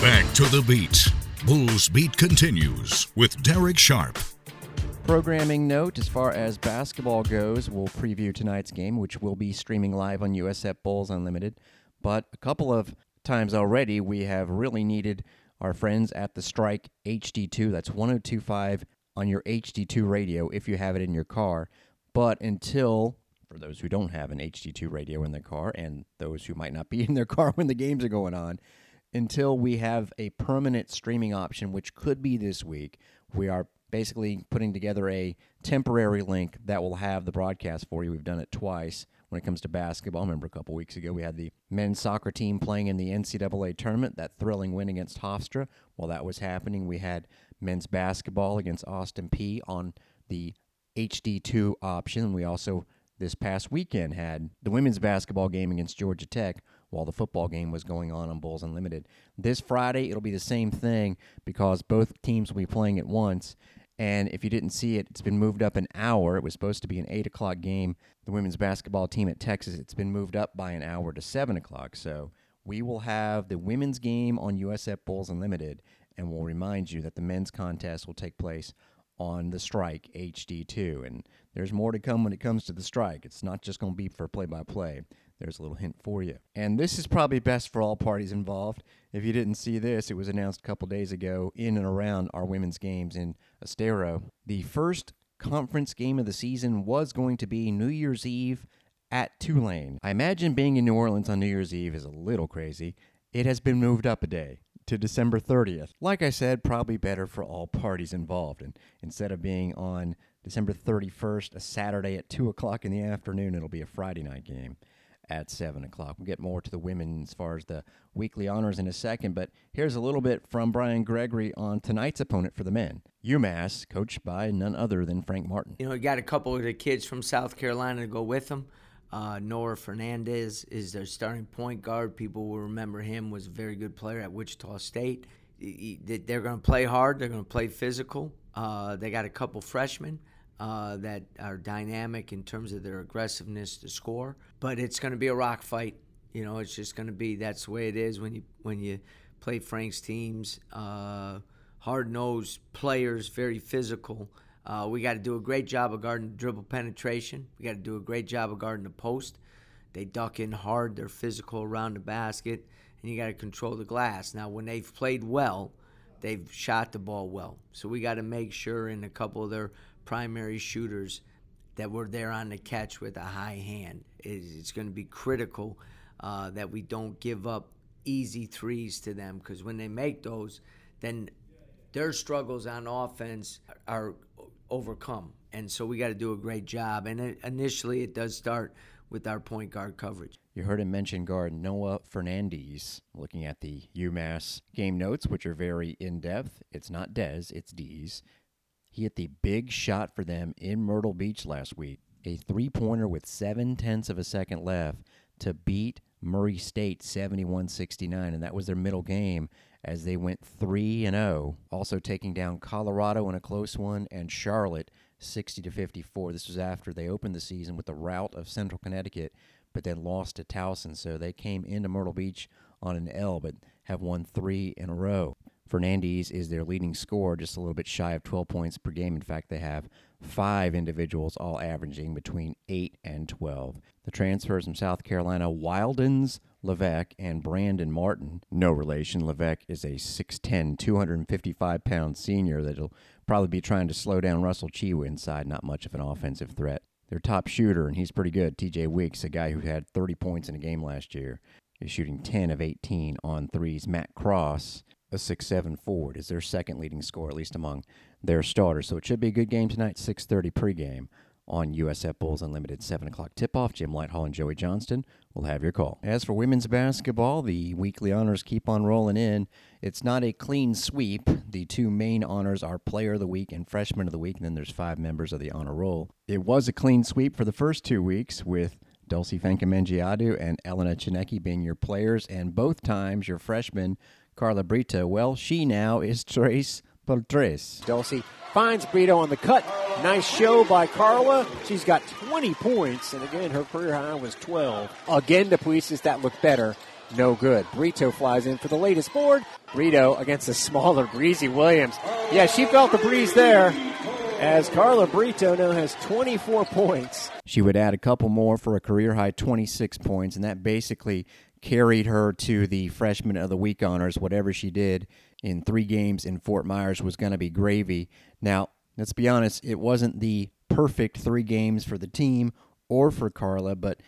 Back to the beat. Bulls Beat continues with Derek Sharp. Programming note as far as basketball goes, we'll preview tonight's game, which will be streaming live on USF Bulls Unlimited. But a couple of times already, we have really needed our friends at the Strike HD2. That's 1025 on your HD2 radio if you have it in your car. But until, for those who don't have an HD2 radio in their car and those who might not be in their car when the games are going on, until we have a permanent streaming option, which could be this week, we are basically putting together a temporary link that will have the broadcast for you. We've done it twice when it comes to basketball. I remember a couple weeks ago we had the men's soccer team playing in the NCAA tournament, that thrilling win against Hofstra. While that was happening, we had men's basketball against Austin Peay on the HD2 option. We also, this past weekend, had the women's basketball game against Georgia Tech while the football game was going on on Bulls Unlimited. This Friday, it'll be the same thing because both teams will be playing at once. And if you didn't see it, it's been moved up an hour. It was supposed to be an 8 o'clock game. The women's basketball team at Texas, it's been moved up by an hour to 7 o'clock. So we will have the women's game on USF Bulls Unlimited. And we'll remind you that the men's contest will take place on the Strike HD2. And there's more to come when it comes to the Strike. It's not just going to be for play by play. There's a little hint for you. And this is probably best for all parties involved. If you didn't see this, it was announced a couple days ago in and around our women's games in Estero. The first conference game of the season was going to be New Year's Eve at Tulane. I imagine being in New Orleans on New Year's Eve is a little crazy. It has been moved up a day to December 30th. Like I said, probably better for all parties involved. And instead of being on December 31st, a Saturday at 2 o'clock in the afternoon, it'll be a Friday night game at 7 o'clock. We'll get more to the women as far as the weekly honors in a second, but here's a little bit from Brian Gregory on tonight's opponent for the men UMass, coached by none other than Frank Martin. You know, he got a couple of the kids from South Carolina to go with him. Uh, Noah Fernandes is their starting point guard. People will remember him was a very good player at Wichita State. They're going to play hard. They're going to play physical. Uh, they got a couple freshmen uh, that are dynamic in terms of their aggressiveness to score. But it's going to be a rock fight. You know, it's just going to be that's the way it is when you when you play Frank's teams. Uh, hard nosed players, very physical. Uh, we got to do a great job of guarding dribble penetration. We got to do a great job of guarding the post. They duck in hard. They're physical around the basket, and you got to control the glass. Now, when they've played well, they've shot the ball well. So we got to make sure in a couple of their primary shooters that we're there on the catch with a high hand. It's going to be critical uh, that we don't give up easy threes to them because when they make those, then their struggles on offense are overcome. And so we got to do a great job. And it, initially, it does start with our point guard coverage. You heard him mention guard Noah Fernandes. Looking at the UMass game notes, which are very in depth. It's not Dez, it's D's. He hit the big shot for them in Myrtle Beach last week. A three pointer with seven tenths of a second left to beat Murray State 71 69. And that was their middle game as they went 3 and 0, also taking down Colorado in a close one and Charlotte 60 to 54. This was after they opened the season with the rout of Central Connecticut, but then lost to Towson. So they came into Myrtle Beach on an L, but have won three in a row. Fernandes is their leading scorer, just a little bit shy of 12 points per game. In fact, they have five individuals all averaging between 8 and 12. The transfers from South Carolina, Wildens Leveque and Brandon Martin. No relation. Leveque is a 6'10, 255 pound senior that'll probably be trying to slow down Russell Tchewa inside, not much of an offensive threat. Their top shooter, and he's pretty good, TJ Weeks, a guy who had 30 points in a game last year, is shooting 10 of 18 on threes. Matt Cross, a six-seven forward, is their second leading scorer, at least among their starters. So it should be a good game tonight, 6.30 pregame on USF Bulls Unlimited 7 o'clock tip off. Jim Lighthall and Joey Johnston will have your call. As for women's basketball, the weekly honors keep on rolling in. It's not a clean sweep. The two main honors are Player of the Week and Freshman of the Week, and then there's five members of the honor roll. It was a clean sweep for the first two weeks with Dulcy Fankam and Elena Tsineke being your players, and both times your freshman, Carla Brito. Well, she now is Trace Poltres. Dulcy finds Brito on the cut. Nice show by Carla. She's got 20 points, and again, her career high was 12. Again, the Puises that look better. no good. Brito flies in for the latest board. Brito against the smaller Breezy Williams. Yeah, she felt the breeze there as Carla Brito now has 24 points. She would add a couple more for a career high 26 points, and that basically carried her to the freshman of the week honors. Whatever she did in three games in Fort Myers was going to be gravy. Now, let's be honest, it wasn't the perfect three games for the team or for Carla, but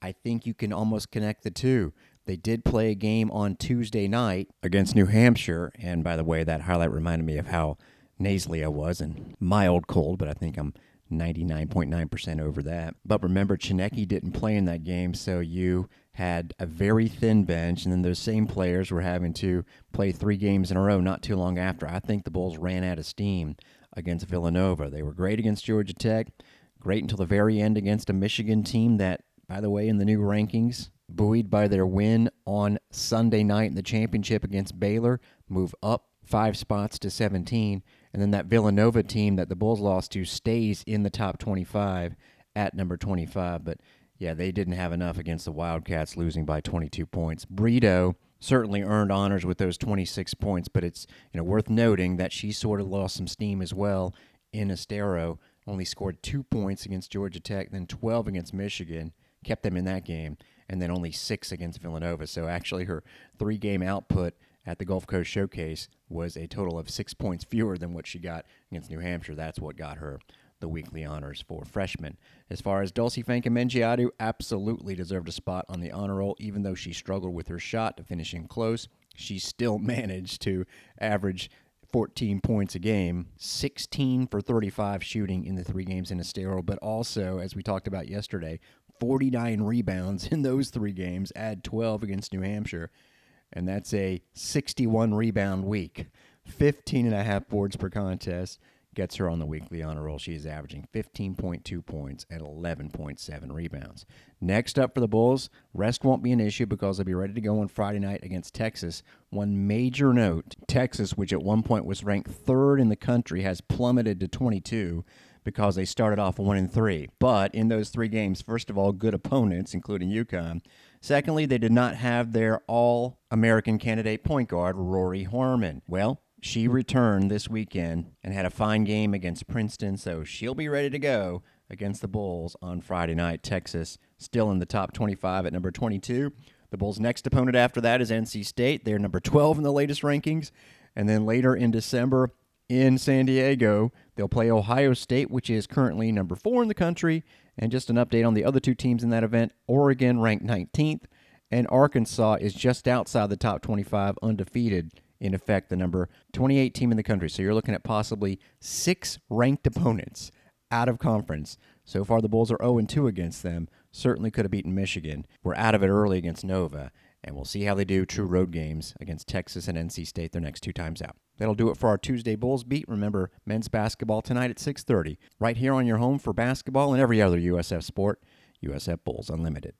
I think you can almost connect the two. They did play a game on Tuesday night against New Hampshire, and by the way, that highlight reminded me of how nasally I was and mild cold, but I think I'm 99.9% over that. But remember, Tsineke didn't play in that game, so you had a very thin bench, and then those same players were having to play three games in a row not too long after. I think the Bulls ran out of steam against Villanova. They were great against Georgia Tech, great until the very end against a Michigan team that, by the way, in the new rankings, buoyed by their win on Sunday night in the championship against Baylor, move up five spots to 17. And then that Villanova team that the Bulls lost to stays in the top 25 at number 25. But yeah, they didn't have enough against the Wildcats, losing by 22 points. Brito certainly earned honors with those 26 points, but it's you know worth noting that she sort of lost some steam as well in Estero. Only scored two points against Georgia Tech, then 12 against Michigan, kept them in that game, and then only six against Villanova. So actually, her three-game output at the Gulf Coast Showcase was a total of six points fewer than what she got against New Hampshire. That's what got her the weekly honors for freshmen. As far as Dulcy Fankam absolutely deserved a spot on the honor roll, even though she struggled with her shot, to finishing close. She still managed to average 14 points a game, 16 for 35 shooting in the three games in Estero, but also, as we talked about yesterday, 49 rebounds in those three games, add 12 against New Hampshire and that's a 61 rebound week. 15 and a half boards per contest gets her on the weekly honor roll. She is averaging 15.2 points and 11.7 rebounds. Next up for the Bulls, rest won't be an issue because they'll be ready to go on Friday night against Texas. One major note Texas, which at one point was ranked third in the country, has plummeted to 22 because they started off 1 and 3. But in those three games, first of all, good opponents, including UConn. Secondly, they did not have their all American candidate point guard, Rori Harmon. Well, she returned this weekend and had a fine game against Princeton, so she'll be ready to go against the Bulls on Friday night. Texas still in the top 25 at number 22. The Bulls' next opponent after that is NC State. They're number 12 in the latest rankings. And then later in December in San Diego, they'll play Ohio State, which is currently number four in the country, and just an update on the other two teams in that event Oregon ranked 19th, and Arkansas is just outside the top 25, undefeated, in effect, the number 28 team in the country. So you're looking at possibly six ranked opponents out of conference. So far, the Bulls are 0 2 against them. Certainly could have beaten Michigan. We're out of it early against Nova, and we'll see how they do true road games against Texas and NC State their next two times out. That'll do it for our Tuesday Bulls beat. Remember, men's basketball tonight at 6:30, right here on your home for basketball and every other USF sport. USF Bulls Unlimited.